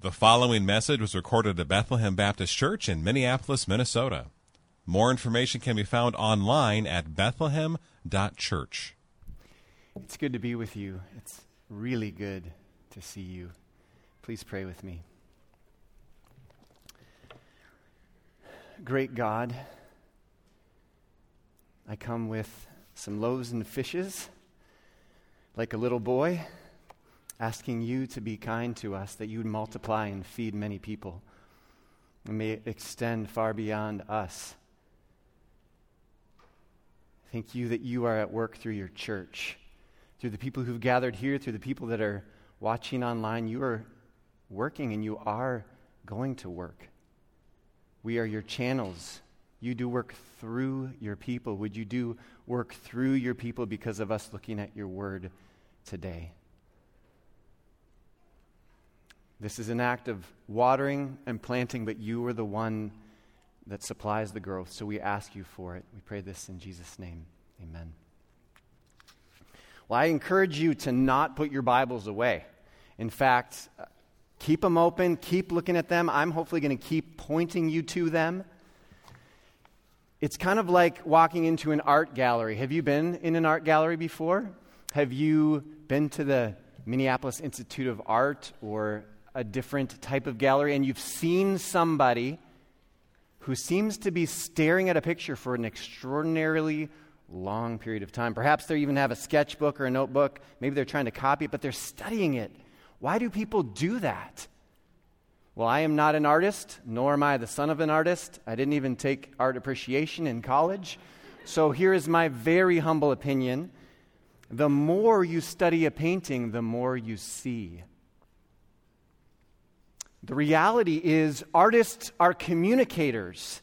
The following message was recorded at Bethlehem Baptist Church in Minneapolis, Minnesota. More information can be found online at bethlehem.church. It's good to be with you. It's really good to see you. Please pray with me. Great God, I come with some loaves and fishes like a little boy asking you to be kind to us, that you would multiply and feed many people, and may it extend far beyond us. Thank you that you are at work through your church, through the people who've gathered here, through the people that are watching online. You are working and you are going to work. We are your channels. You do work through your people. Would you do work through your people because of us looking at your word today? This is an act of watering and planting, but you are the one that supplies the growth. So we ask you for it. We pray this in Jesus' name. Amen. Well, I encourage you to not put your Bibles away. In fact, keep them open, keep looking at them. I'm hopefully going to keep pointing you to them. It's kind of like walking into an art gallery. Have you been in an art gallery before? Have you been to the Minneapolis Institute of Art or a different type of gallery and you've seen somebody who seems to be staring at a picture for an extraordinarily long period of time. Perhaps they even have a sketchbook or a notebook. Maybe they're trying to copy it, but they're studying it. Why do people do that? Well, I am not an artist, nor am I the son of an artist. I didn't even take art appreciation in college. So here is my very humble opinion. The more you study a painting, the more you see. The reality is, artists are communicators,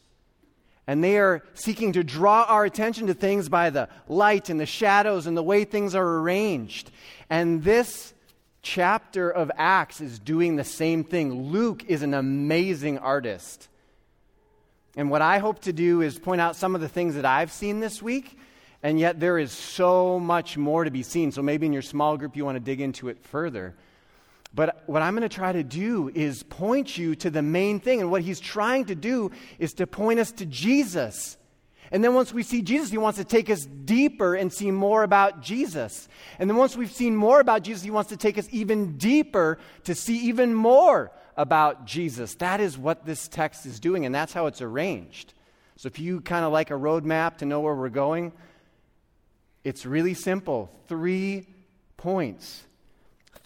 and they are seeking to draw our attention to things by the light and the shadows and the way things are arranged. And this chapter of Acts is doing the same thing. Luke is an amazing artist. And what I hope to do is point out some of the things that I've seen this week, and yet there is so much more to be seen. So maybe in your small group you want to dig into it further. But what I'm going to try to do is point you to the main thing. And what he's trying to do is to point us to Jesus. And then once we see Jesus, he wants to take us deeper and see more about Jesus. And then once we've seen more about Jesus, he wants to take us even deeper to see even more about Jesus. That is what this text is doing, and that's how it's arranged. So if you kind of like a roadmap to know where we're going, it's really simple. Three points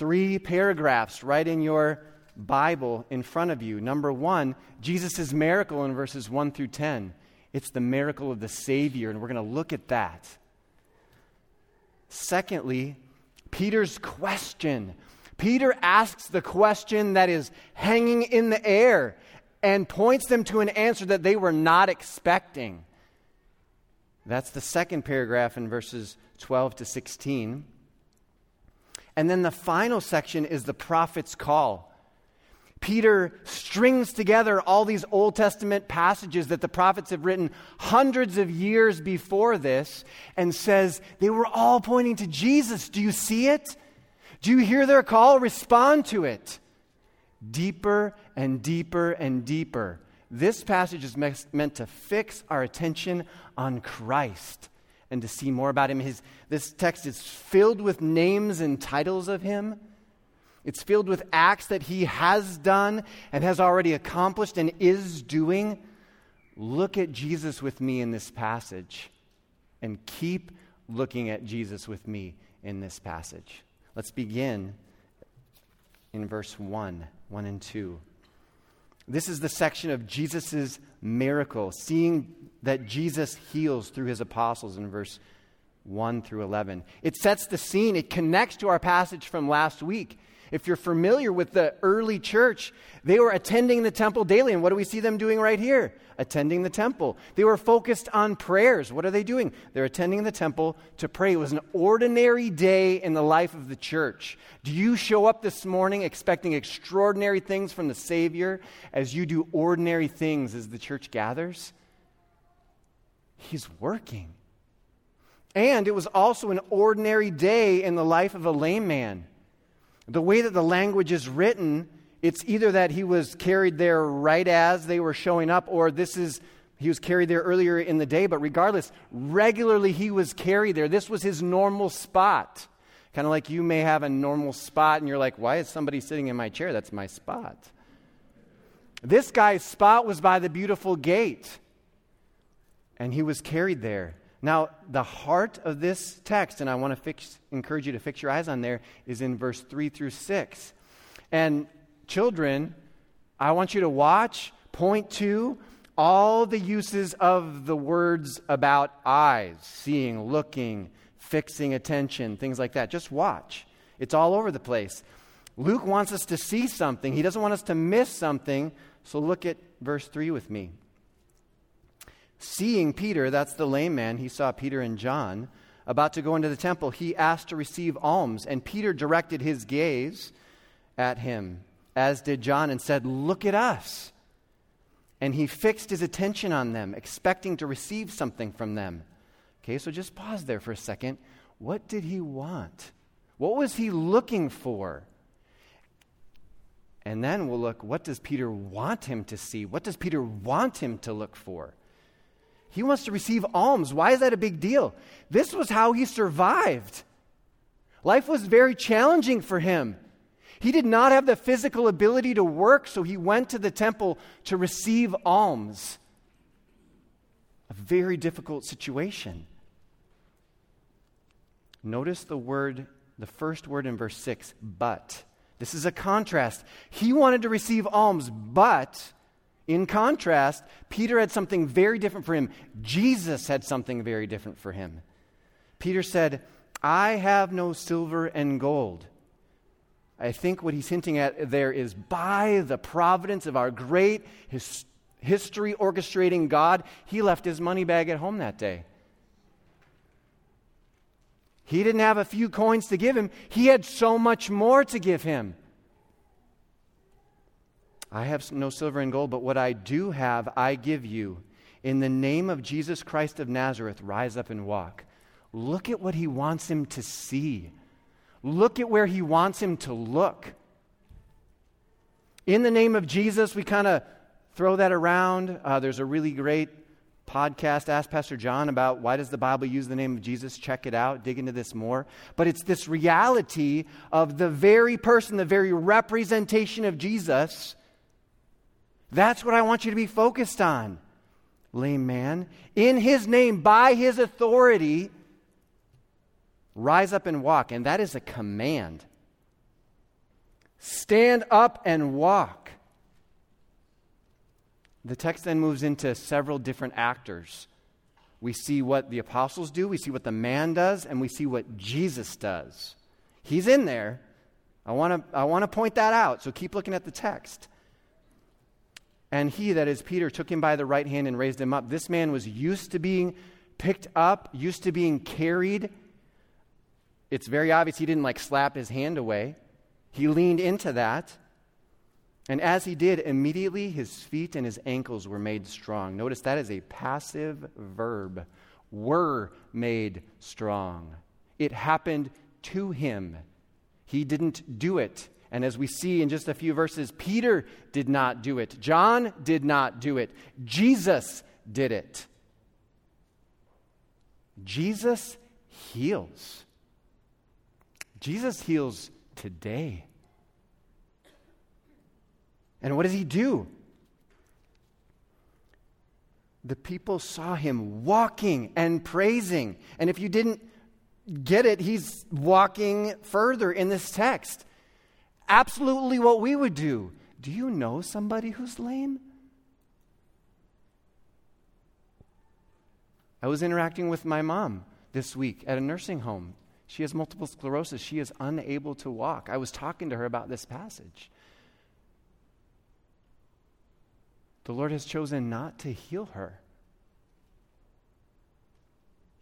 three paragraphs right in your Bible in front of you. Number one, Jesus' miracle in verses 1 through 10. It's the miracle of the Savior, and we're going to look at that. Secondly, Peter's question. Peter asks the question that is hanging in the air and points them to an answer that they were not expecting. That's the second paragraph in verses 12 to 16. And then the final section is the prophet's call. Peter strings together all these Old Testament passages that the prophets have written hundreds of years before this and says they were all pointing to Jesus. Do you see it? Do you hear their call? Respond to it. Deeper and deeper and deeper. This passage is meant to fix our attention on Christ and to see more about him. His, this text is filled with names and titles of him. It's filled with acts that he has done and has already accomplished and is doing. Look at Jesus with me in this passage and keep looking at Jesus with me in this passage. Let's begin in verse 1, 1 and 2. This is the section of Jesus' miracle, seeing that Jesus heals through his apostles in verse 1 through 11. It sets the scene, it connects to our passage from last week. If you're familiar with the early church, they were attending the temple daily. And what do we see them doing right here? Attending the temple. They were focused on prayers. What are they doing? They're attending the temple to pray. It was an ordinary day in the life of the church. Do you show up this morning expecting extraordinary things from the Savior as you do ordinary things as the church gathers? He's working. And it was also an ordinary day in the life of a lame man. The way that the language is written it's either that he was carried there right as they were showing up, or this is he was carried there earlier in the day, but regardless, regularly he was carried there. This was his normal spot. Kind of like you may have a normal spot and you're like, why is somebody sitting in my chair? That's my spot. This guy's spot was by the beautiful gate, and he was carried there. Now, the heart of this text, and I want to fix, encourage you to fix your eyes on there, is in verse 3 through 6. And children, I want you to watch, point to all the uses of the words about eyes seeing, looking, fixing attention, things like that. Just watch. It's all over the place. Luke wants us to see something, he doesn't want us to miss something. So look at verse 3 with me. Seeing Peter, that's the lame man, he saw Peter and John about to go into the temple, he asked to receive alms. And Peter directed his gaze at him, as did John, and said, Look at us. And he fixed his attention on them, expecting to receive something from them. Okay, so just pause there for a second. What did he want? What was he looking for? And then we'll look what does Peter want him to see? What does Peter want him to look for? He wants to receive alms. Why is that a big deal? This was how he survived. Life was very challenging for him. He did not have the physical ability to work, so he went to the temple to receive alms. A very difficult situation. Notice the word, the first word in verse 6, but. This is a contrast. He wanted to receive alms, but in contrast, Peter had something very different for him. Jesus had something very different for him. Peter said, I have no silver and gold I think what he's hinting at there is by the providence of our great his, history orchestrating God, he left his money bag at home that day. He didn't have a few coins to give him, he had so much more to give him. I have no silver and gold, but what I do have, I give you. In the name of Jesus Christ of Nazareth, rise up and walk. Look at what he wants him to see. Look at where he wants him to look. In the name of Jesus, we kind of throw that around. Uh, there's a really great podcast, Ask Pastor John, about why does the Bible use the name of Jesus. Check it out, dig into this more. But it's this reality of the very person, the very representation of Jesus. That's what I want you to be focused on, lame man. In his name, by his authority, Rise up and walk. And that is a command. Stand up and walk. The text then moves into several different actors. We see what the apostles do, we see what the man does, and we see what Jesus does. He's in there. I want to I want to point that out. So keep looking at the text. And he, that is Peter, took him by the right hand and raised him up. This man was used to being picked up, used to being carried it's very obvious he didn't like slap his hand away. He leaned into that. And as he did, immediately his feet and his ankles were made strong. Notice that is a passive verb. Were made strong. It happened to him. He didn't do it. And as we see in just a few verses, Peter did not do it. John did not do it. Jesus did it. Jesus heals. Jesus heals today. And what does he do? The people saw him walking and praising. And if you didn't get it, he's walking further in this text. Absolutely what we would do. Do you know somebody who's lame? I was interacting with my mom this week at a nursing home. She has multiple sclerosis. She is unable to walk. I was talking to her about this passage. The Lord has chosen not to heal her.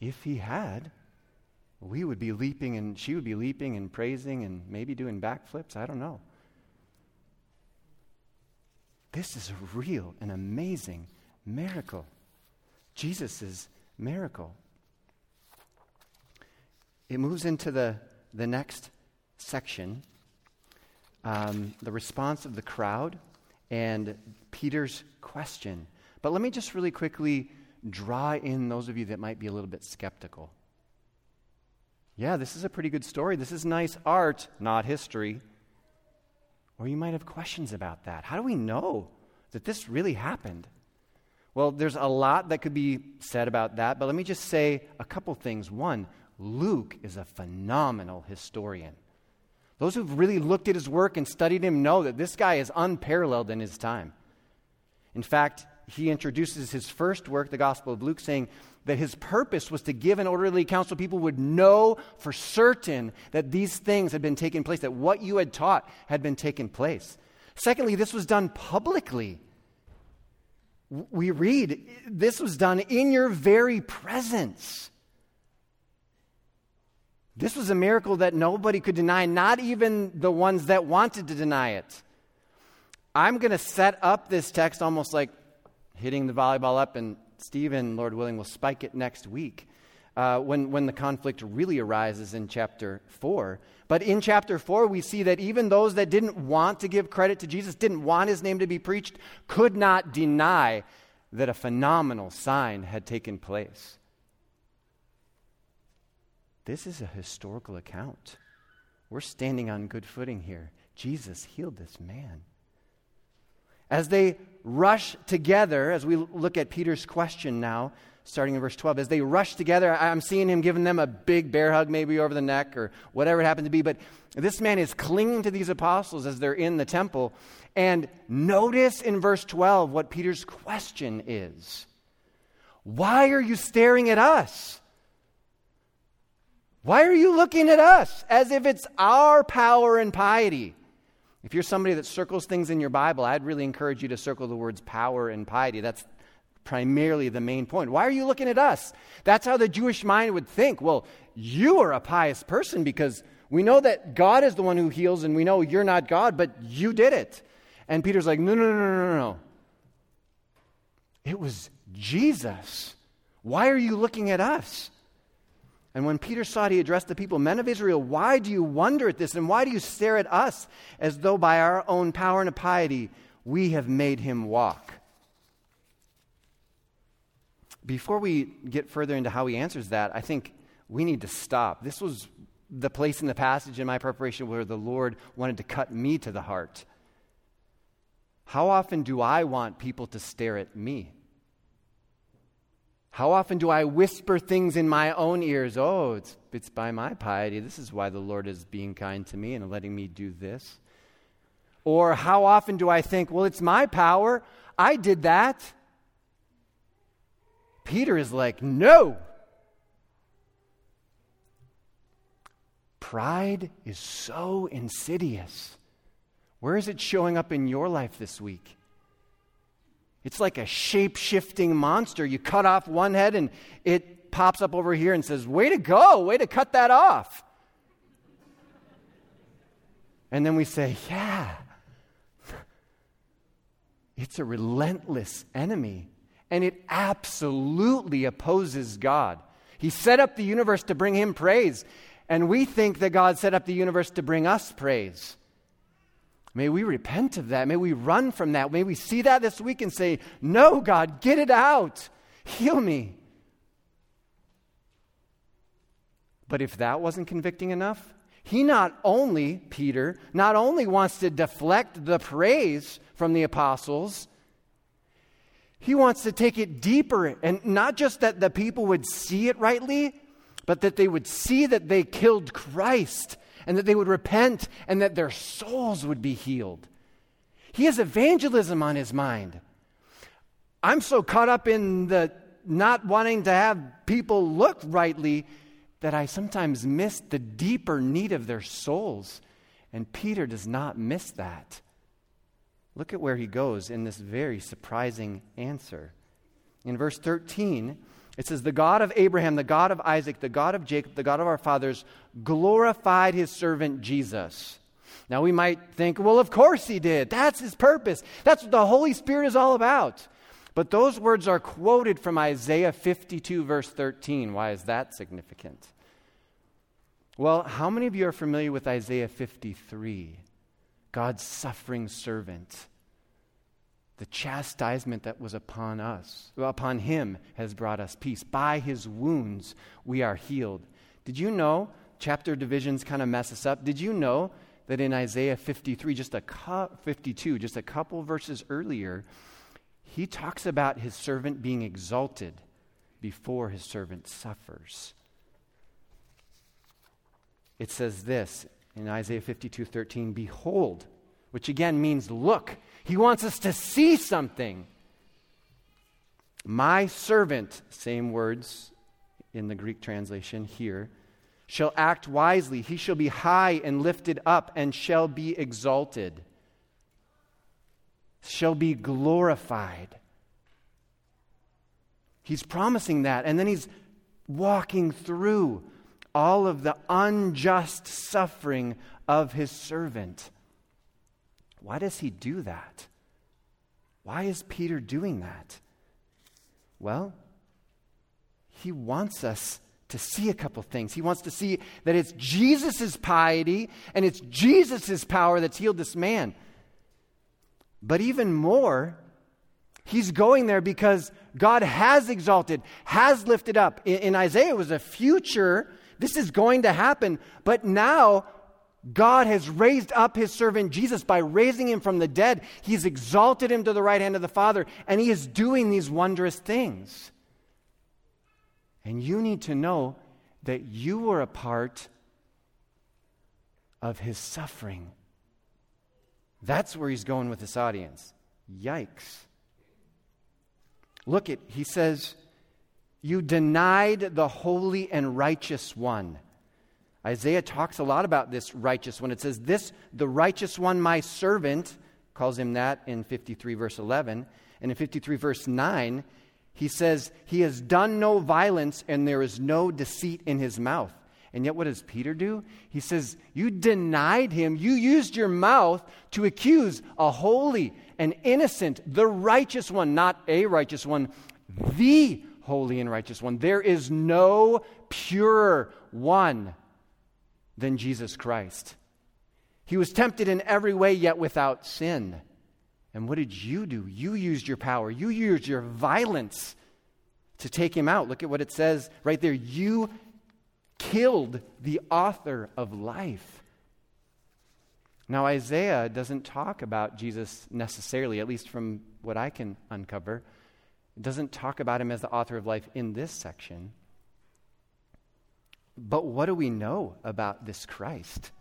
If He had, we would be leaping and she would be leaping and praising and maybe doing backflips. I don't know. This is a real and amazing miracle. Jesus' miracle it moves into the, the next section. um, the response of the crowd and Peter's question. But let me just really quickly draw in those of you that might be a little bit skeptical. Yeah, this is a pretty good story. This is nice art, not history. Or you might have questions about that. How do we know that this really happened? Well, there's a lot that could be said about that, but let me just say a couple things. One, Luke is a phenomenal historian. Those who've really looked at his work and studied him know that this guy is unparalleled in his time. In fact, he introduces his first work, the Gospel of Luke, saying that his purpose was to give an orderly so people would know for certain that these things had been taking place, that what you had taught had been taking place. Secondly, this was done publicly. We read, this was done in your very presence. This was a miracle that nobody could deny, not even the ones that wanted to deny it. I'm going to set up this text almost like hitting the volleyball up, and Stephen, Lord willing, will spike it next week uh, when, when the conflict really arises in chapter 4. But in chapter 4, we see that even those that didn't want to give credit to Jesus, didn't want his name to be preached, could not deny that a phenomenal sign had taken place. This is a historical account. We're standing on good footing here. Jesus healed this man. As they rush together, as we look at Peter's question now, starting in verse 12, as they rush together, I'm seeing him giving them a big bear hug, maybe over the neck or whatever it happened to be. But this man is clinging to these apostles as they're in the temple. And notice in verse 12 what Peter's question is Why are you staring at us? Why are you looking at us as if it's our power and piety? If you're somebody that circles things in your Bible, I'd really encourage you to circle the words power and piety. That's primarily the main point. Why are you looking at us? That's how the Jewish mind would think. Well, you are a pious person because we know that God is the one who heals and we know you're not God, but you did it. And Peter's like, no, no, no, no, no, no. It was Jesus. Why are you looking at us? And when Peter saw it, he addressed the people Men of Israel, why do you wonder at this? And why do you stare at us as though by our own power and piety we have made him walk? Before we get further into how he answers that, I think we need to stop. This was the place in the passage in my preparation where the Lord wanted to cut me to the heart. How often do I want people to stare at me? How often do I whisper things in my own ears? Oh, it's, it's by my piety. This is why the Lord is being kind to me and letting me do this. Or how often do I think, well, it's my power. I did that. Peter is like, no. Pride is so insidious. Where is it showing up in your life this week? It's like a shape shifting monster. You cut off one head and it pops up over here and says, Way to go, way to cut that off. And then we say, Yeah, it's a relentless enemy. And it absolutely opposes God. He set up the universe to bring him praise. And we think that God set up the universe to bring us praise. May we repent of that. May we run from that. May we see that this week and say, No, God, get it out. Heal me. But if that wasn't convicting enough, he not only, Peter, not only wants to deflect the praise from the apostles, he wants to take it deeper. And not just that the people would see it rightly, but that they would see that they killed Christ and that they would repent and that their souls would be healed. He has evangelism on his mind. I'm so caught up in the not wanting to have people look rightly that I sometimes miss the deeper need of their souls. And Peter does not miss that. Look at where he goes in this very surprising answer. In verse 13, it says, The God of Abraham, the God of Isaac, the God of Jacob, the God of our fathers glorified his servant Jesus. Now we might think, well, of course he did. That's his purpose. That's what the Holy Spirit is all about. But those words are quoted from Isaiah 52, verse 13. Why is that significant? Well, how many of you are familiar with Isaiah 53? God's suffering servant. The chastisement that was upon us, upon him, has brought us peace. By his wounds, we are healed. Did you know? Chapter divisions kind of mess us up. Did you know that in Isaiah 53, just a cu- 52, just a couple verses earlier, he talks about his servant being exalted before his servant suffers. It says this in Isaiah 52 13, Behold, which again means look. He wants us to see something. My servant, same words in the Greek translation here, shall act wisely. He shall be high and lifted up and shall be exalted, shall be glorified. He's promising that. And then he's walking through all of the unjust suffering of his servant. Why does he do that? Why is Peter doing that? Well, he wants us to see a couple things. He wants to see that it's Jesus' piety and it's Jesus' power that's healed this man. But even more, he's going there because God has exalted, has lifted up. In, in Isaiah, it was a future. This is going to happen. But now, God has raised up his servant Jesus by raising him from the dead. He's exalted him to the right hand of the Father, and he is doing these wondrous things. And you need to know that you were a part of his suffering. That's where he's going with this audience. Yikes. Look at, he says, You denied the holy and righteous one. Isaiah talks a lot about this righteous one. It says, This, the righteous one, my servant, calls him that in 53, verse 11. And in 53, verse 9, he says, He has done no violence and there is no deceit in his mouth. And yet, what does Peter do? He says, You denied him. You used your mouth to accuse a holy and innocent, the righteous one, not a righteous one, the holy and righteous one. There is no purer one than Jesus Christ. He was tempted in every way, yet without sin. And what did you do? You used your power, you used your violence to take him out. Look at what it says right there. You killed the author of life. Now, Isaiah doesn't talk about Jesus necessarily, at least from what I can uncover. It doesn't talk about him as the author of life in this section. But what do we know about this Christ?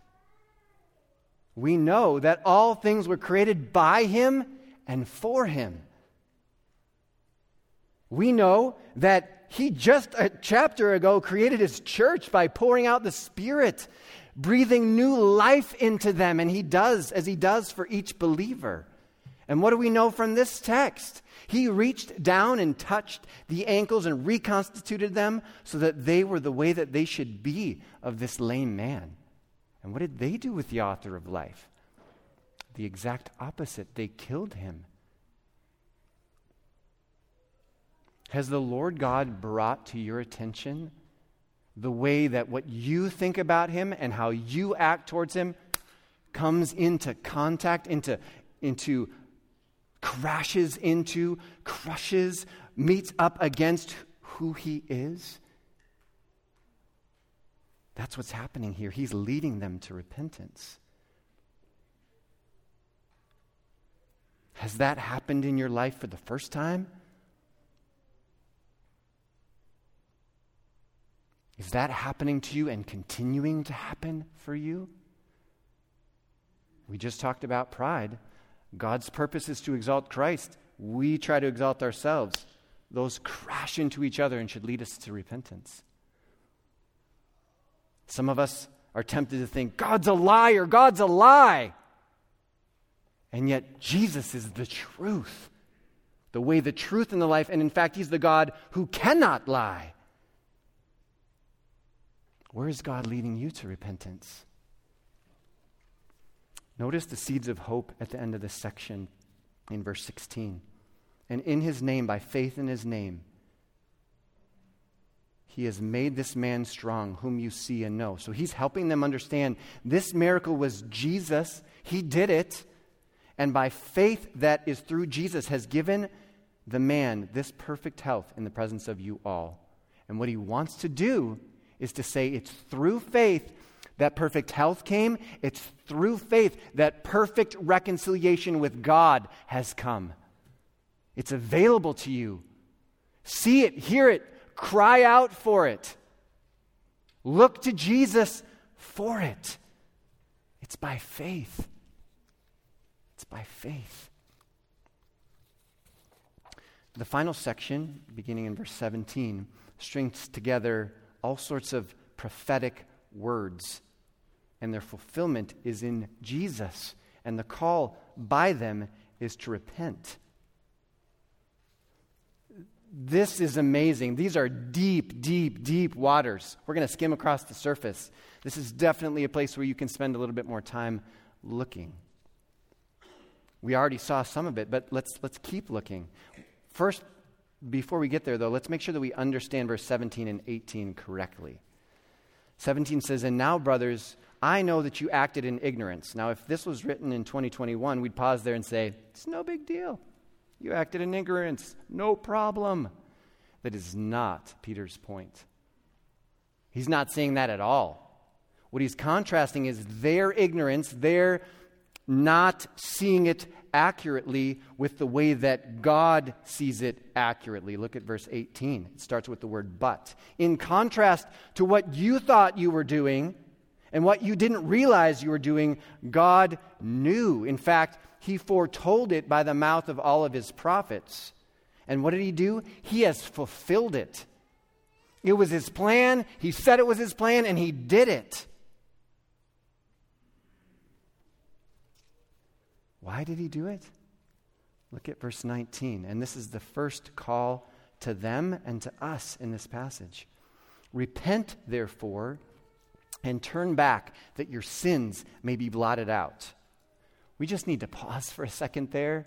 we know that all things were created by him and for him. We know that he just a chapter ago created his church by pouring out the Spirit, breathing new life into them, and he does as he does for each believer. And what do we know from this text? He reached down and touched the ankles and reconstituted them so that they were the way that they should be of this lame man. And what did they do with the author of life? The exact opposite. They killed him. Has the Lord God brought to your attention the way that what you think about him and how you act towards him comes into contact, into, into crashes into, crushes, meets up against who he is? That's what's happening here. He's leading them to repentance. Has that happened in your life for the first time? Is that happening to you and continuing to happen for you? We just talked about pride. God's purpose is to exalt Christ. We try to exalt ourselves. Those crash into each other and should lead us to repentance. Some of us are tempted to think, God's a liar, God's a lie. And yet, Jesus is the truth, the way, the truth, and the life. And in fact, He's the God who cannot lie. Where is God leading you to repentance? Notice the seeds of hope at the end of this section in verse 16. And in His name, by faith in His name, He has made this man strong, whom you see and know. So he's helping them understand this miracle was Jesus. He did it. And by faith that is through Jesus, has given the man this perfect health in the presence of you all. And what he wants to do is to say it's through faith that perfect health came, it's through faith that perfect reconciliation with God has come. It's available to you. See it, hear it, cry out for it. Look to Jesus for it. It's by faith. It's by faith. The final section, beginning in verse 17, strings together all sorts of prophetic words, and their fulfillment is in Jesus, and the call by them is to repent. This is amazing. These are deep, deep, deep waters. We're going to skim across the surface. This is definitely a place where you can spend a little bit more time looking. We already saw some of it, but let's, let's keep looking. First, before we get there, though, let's make sure that we understand verse 17 and 18 correctly. 17 says, And now, brothers, I know that you acted in ignorance. Now, if this was written in 2021, we'd pause there and say, It's no big deal. You acted in ignorance. No problem. That is not Peter's point. He's not saying that at all. What he's contrasting is their ignorance, their not seeing it accurately with the way that God sees it accurately. Look at verse 18. It starts with the word but. In contrast to what you thought you were doing and what you didn't realize you were doing, God knew. In fact, he foretold it by the mouth of all of his prophets. And what did he do? He has fulfilled it. It was his plan. He said it was his plan, and he did it. Why did he do it? Look at verse 19. And this is the first call to them and to us in this passage. Repent, therefore, and turn back that your sins may be blotted out. We just need to pause for a second there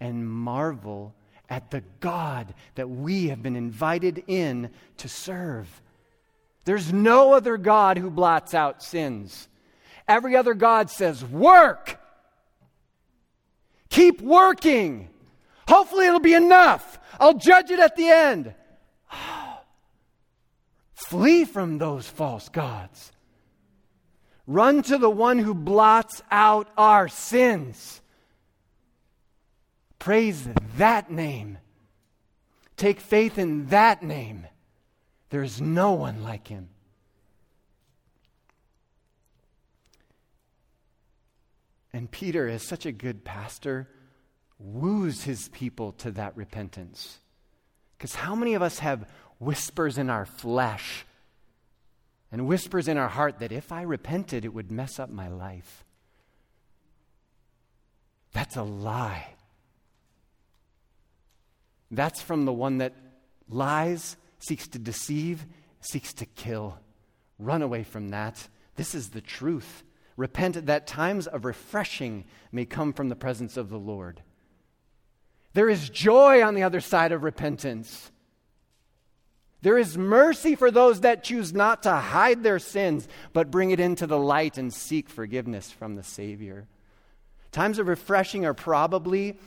and marvel at the God that we have been invited in to serve. There's no other God who blots out sins. Every other God says, Work! Keep working. Hopefully, it'll be enough. I'll judge it at the end. Flee from those false gods. Run to the one who blots out our sins. Praise that name. Take faith in that name. There is no one like him. And Peter, as such a good pastor, woos his people to that repentance. Because how many of us have whispers in our flesh and whispers in our heart that if I repented, it would mess up my life? That's a lie. That's from the one that lies, seeks to deceive, seeks to kill. Run away from that. This is the truth. Repent that times of refreshing may come from the presence of the Lord. There is joy on the other side of repentance. There is mercy for those that choose not to hide their sins, but bring it into the light and seek forgiveness from the Savior. Times of refreshing are probably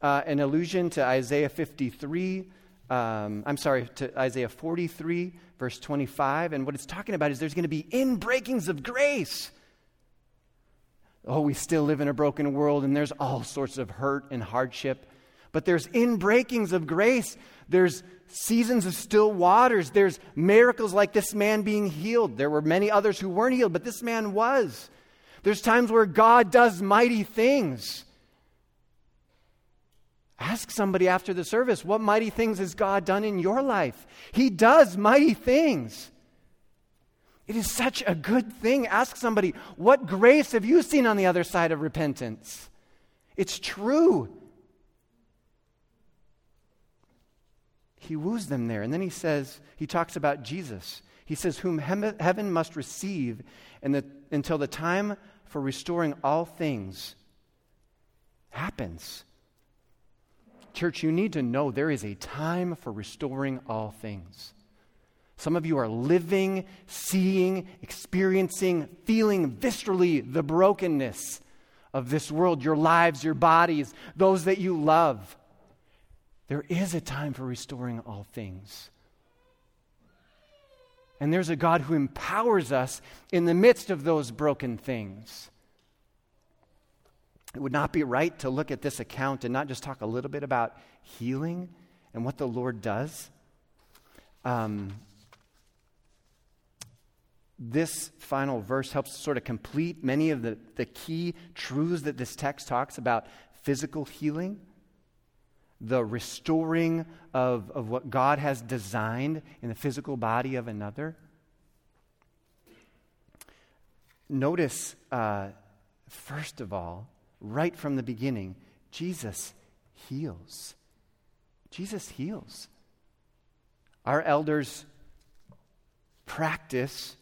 uh, an allusion to Isaiah 53. Um, I'm sorry, to Isaiah 43, verse 25. And what it's talking about is there's going to be inbreakings of grace. Oh, we still live in a broken world and there's all sorts of hurt and hardship. But there's inbreakings of grace. There's seasons of still waters. There's miracles like this man being healed. There were many others who weren't healed, but this man was. There's times where God does mighty things. Ask somebody after the service, what mighty things has God done in your life? He does mighty things. It is such a good thing. Ask somebody, what grace have you seen on the other side of repentance? It's true. He woos them there. And then he says, he talks about Jesus. He says, Whom heaven must receive the, until the time for restoring all things happens. Church, you need to know there is a time for restoring all things. Some of you are living, seeing, experiencing, feeling viscerally the brokenness of this world, your lives, your bodies, those that you love. There is a time for restoring all things. And there's a God who empowers us in the midst of those broken things. It would not be right to look at this account and not just talk a little bit about healing and what the Lord does. Um, this final verse helps sort of complete many of the, the key truths that this text talks about physical healing, the restoring of, of what God has designed in the physical body of another. Notice, uh, first of all, right from the beginning, Jesus heals. Jesus heals. Our elders practice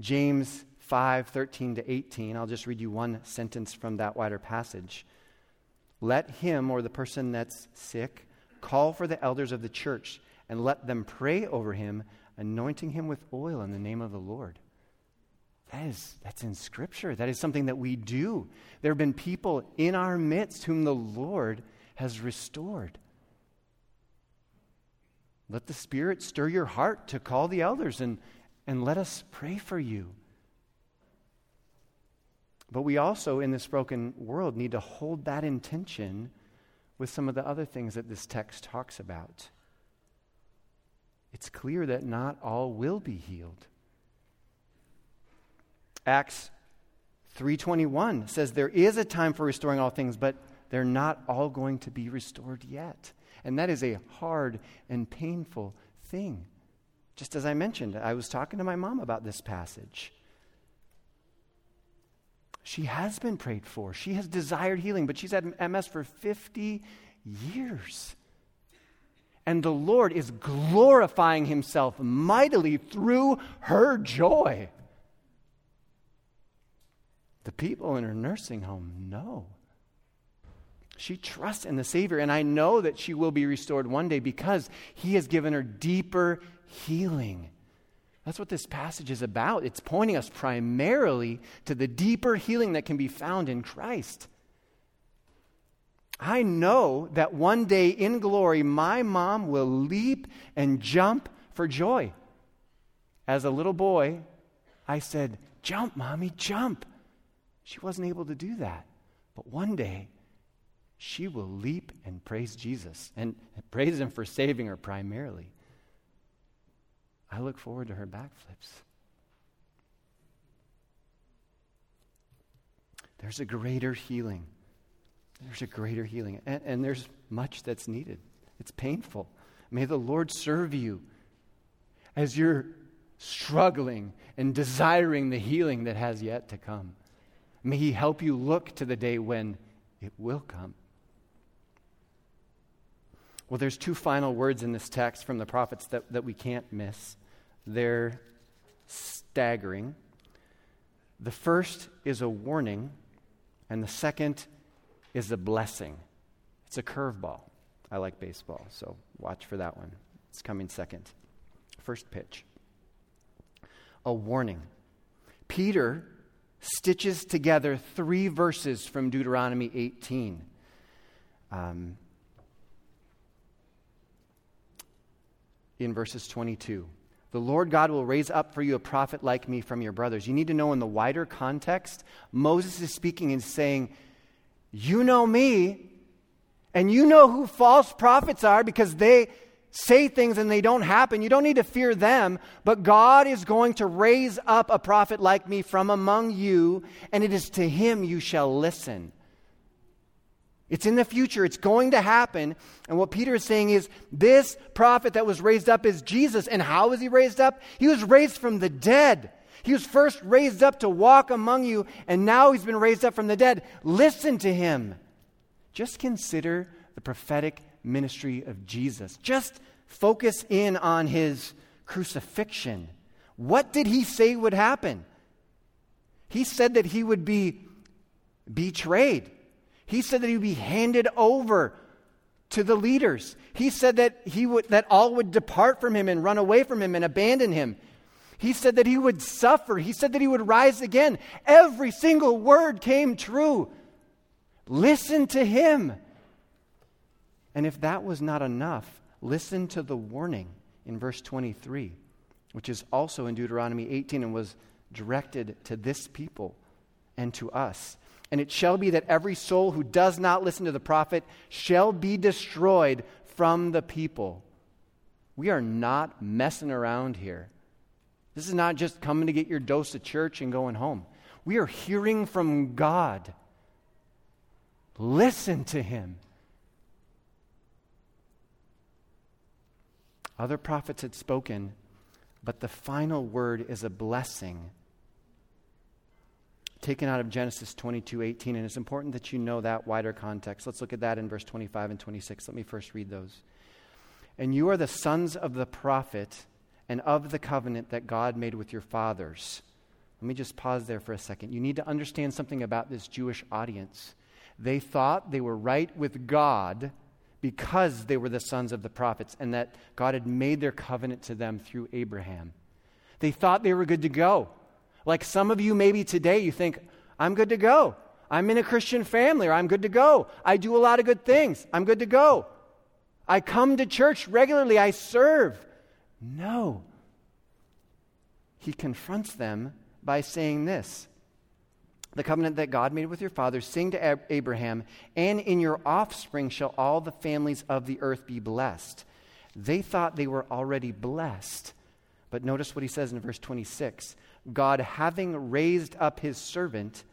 James 5 13 to 18. I'll just read you one sentence from that wider passage. Let him or the person that's sick call for the elders of the church and let them pray over him, anointing him with oil in the name of the Lord. That is, that's in Scripture. That is something that we do. There have been people in our midst whom the Lord has restored. Let the Spirit stir your heart to call the elders and, and let us pray for you. But we also, in this broken world, need to hold that intention with some of the other things that this text talks about. It's clear that not all will be healed. Acts 3:21 says there is a time for restoring all things, but they're not all going to be restored yet. And that is a hard and painful thing. Just as I mentioned, I was talking to my mom about this passage. She has been prayed for. She has desired healing, but she's had MS for 50 years. And the Lord is glorifying himself mightily through her joy. The people in her nursing home know. She trusts in the Savior, and I know that she will be restored one day because He has given her deeper healing. That's what this passage is about. It's pointing us primarily to the deeper healing that can be found in Christ. I know that one day in glory, my mom will leap and jump for joy. As a little boy, I said, Jump, mommy, jump. She wasn't able to do that. But one day, she will leap and praise Jesus and praise Him for saving her primarily. I look forward to her backflips. There's a greater healing. There's a greater healing. And, and, there's much that's needed. It's painful. May the Lord serve you as you're struggling and desiring the healing that has yet to come. May He help you look to the day when it will come. Well, there's two final words in this text from the prophets that, that we can't miss. They're staggering. The first is a warning, and the second is a blessing. It's a curveball. I like baseball, so watch for that one. It's coming second. First pitch. A warning. Peter stitches together three verses from Deuteronomy 18. Um, in verses 22. The Lord God will raise up for you a prophet like me from your brothers. You need to know in the wider context, Moses is speaking and saying, You know me, and you know who false prophets are because they say things and they don't happen. You don't need to fear them, but God is going to raise up a prophet like me from among you, and it is to him you shall listen. It's in the future. It's going to happen. And what Peter is saying is this prophet that was raised up is Jesus. And how was he raised up? He was raised from the dead. He was first raised up to walk among you, and now he's been raised up from the dead. Listen to him. Just consider the prophetic ministry of Jesus. Just focus in on his crucifixion. What did he say would happen? He said that he would be betrayed. He said that he would be handed over to the leaders. He said that, he would, that all would depart from him and run away from him and abandon him. He said that he would suffer. He said that he would rise again. Every single word came true. Listen to him. And if that was not enough, listen to the warning in verse 23, which is also in Deuteronomy 18 and was directed to this people and to us. And it shall be that every soul who does not listen to the prophet shall be destroyed from the people. We are not messing around here. This is not just coming to get your dose of church and going home. We are hearing from God. Listen to him. Other prophets had spoken, but the final word is a blessing taken out of Genesis 22 18. And it's important that you know that wider context. Let's look at that in verse 25 and 26. Let me first read those. And you are the sons of the prophet and of the covenant that God made with your fathers. Let me just pause there for a second. You need to understand something about this Jewish audience. They thought they were right with God because they were the sons of the prophets and that God had made their covenant to them through Abraham. They thought they were good to go. Like some of you, maybe today, you think, I'm good to go. I'm in a Christian family, or I'm good to go. I do a lot of good things. I'm good to go. I come to church regularly. I serve. No. He confronts them by saying this The covenant that God made with your fathers, sing to Abraham, and in your offspring shall all the families of the earth be blessed. They thought they were already blessed. But notice what he says in verse 26 God, having raised up his servant,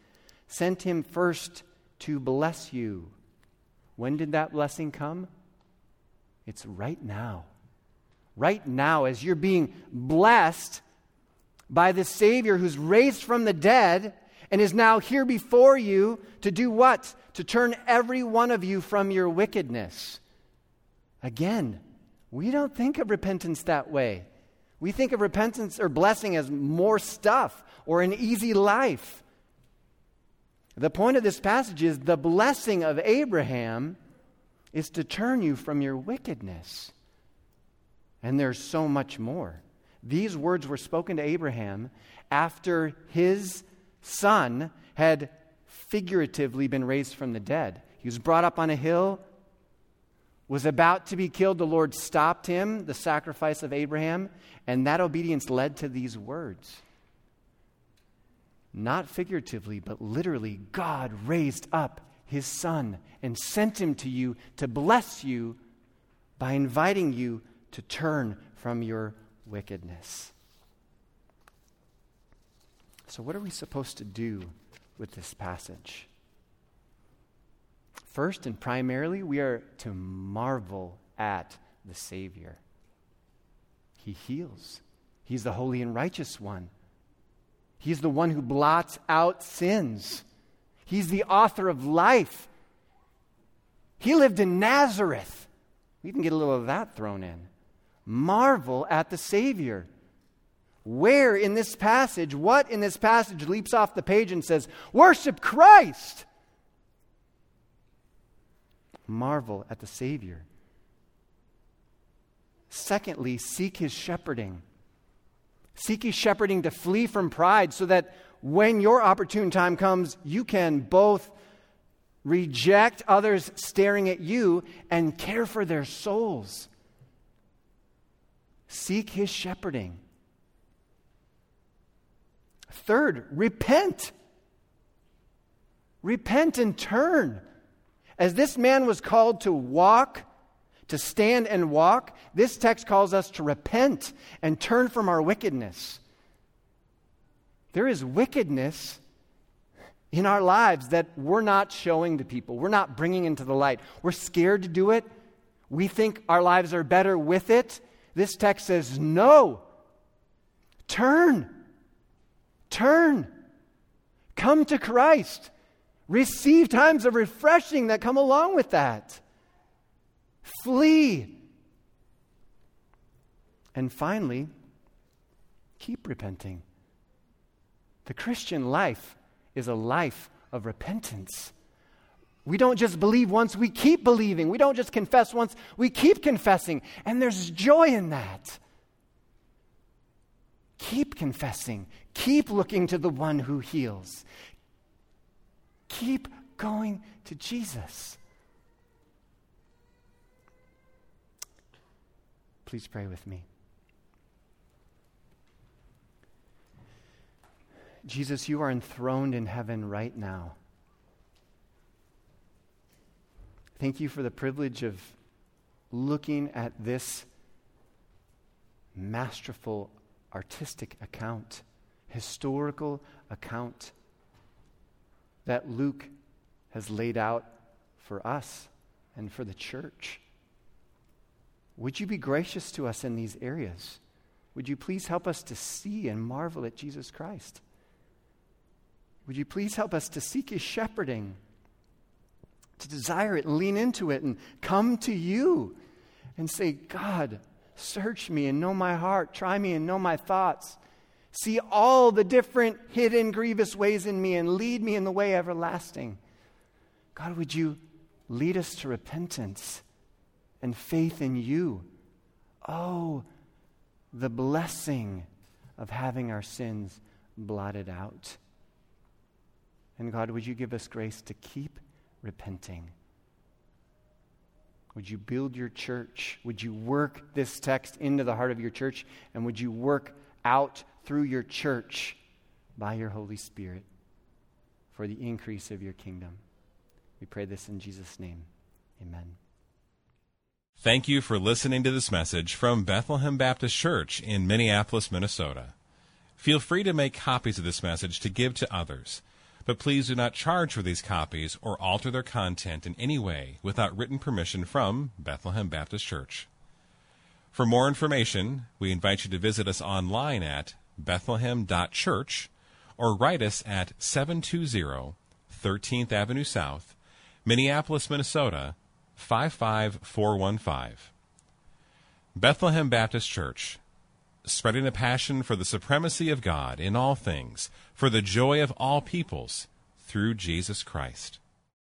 sent him first to bless you. When did that blessing come? It's right now right now as you're being blessed by the Savior who's raised from the dead and is now here before you to do what? To turn every one of you from your wickedness. Again, we don't think of repentance that way. We think of repentance or blessing as more stuff or an easy life. The point of this passage is the blessing of Abraham is to turn you from your wickedness. And there's so much more. These words were spoken to Abraham after his son had figuratively been raised from the dead. He was brought up on a hill, was about to be killed. The Lord stopped him, the sacrifice of Abraham, and that obedience led to these words. Not figuratively, but literally, God raised up his son and sent him to you to bless you by inviting you to turn from your wickedness. So, what are we supposed to do with this passage? First and primarily, we are to marvel at the Savior. He heals, He's the holy and righteous one. He's the one who blots out sins. He's the author of life. He lived in Nazareth. We even get a little of that thrown in marvel at the Savior. Where in this passage, what in this passage leaps off the page and says, Worship Christ? Marvel at the Savior. Secondly, seek his shepherding. Seek his shepherding to flee from pride so that when your opportune time comes, you can both reject others staring at you and care for their souls. Seek his shepherding. Third, repent. Repent and turn. As this man was called to walk, to stand and walk, this text calls us to repent and turn from our wickedness. There is wickedness in our lives that we're not showing to people, we're not bringing into the light. We're scared to do it. We think our lives are better with it. This text says, no. Turn. Turn. Come to Christ. Receive times of refreshing that come along with that. Flee. And finally, keep repenting. The Christian life is a life of repentance. We don't just believe once, we keep believing. We don't just confess once, we keep confessing. And there's joy in that. Keep confessing. Keep looking to the one who heals. Keep going to Jesus. Please pray with me. Jesus, you are enthroned in heaven right now. Thank you for the privilege of looking at this masterful artistic account, historical account that Luke has laid out for us and for the church. Would you be gracious to us in these areas? Would you please help us to see and marvel at Jesus Christ? Would you please help us to seek his shepherding, to desire it, lean into it, and come to you and say, God, search me and know my heart, try me and know my thoughts. See all the different hidden, grievous ways in me and lead me in the way everlasting. God, would you lead us to repentance and faith in you? Oh, the blessing of having our sins blotted out. And God, would you give us grace to keep repenting? Would you build your church? Would you work this text into the heart of your church? And would you work out through your church by your Holy Spirit for the increase of your kingdom? We pray this in Jesus' name. Amen. Thank you for listening to this message from Bethlehem Baptist Church in Minneapolis, Minnesota. Feel free to make copies of this message to give to others, but please do not charge for these copies or alter their content in any way without written permission from Bethlehem Baptist Church. For more information, we invite you to visit us online at bethlehem.church or write us at 720 13th Avenue South, Minneapolis, Minnesota 55415. Bethlehem Baptist Church, spreading a passion for the supremacy of God in all things, for the joy of all peoples, through Jesus Christ.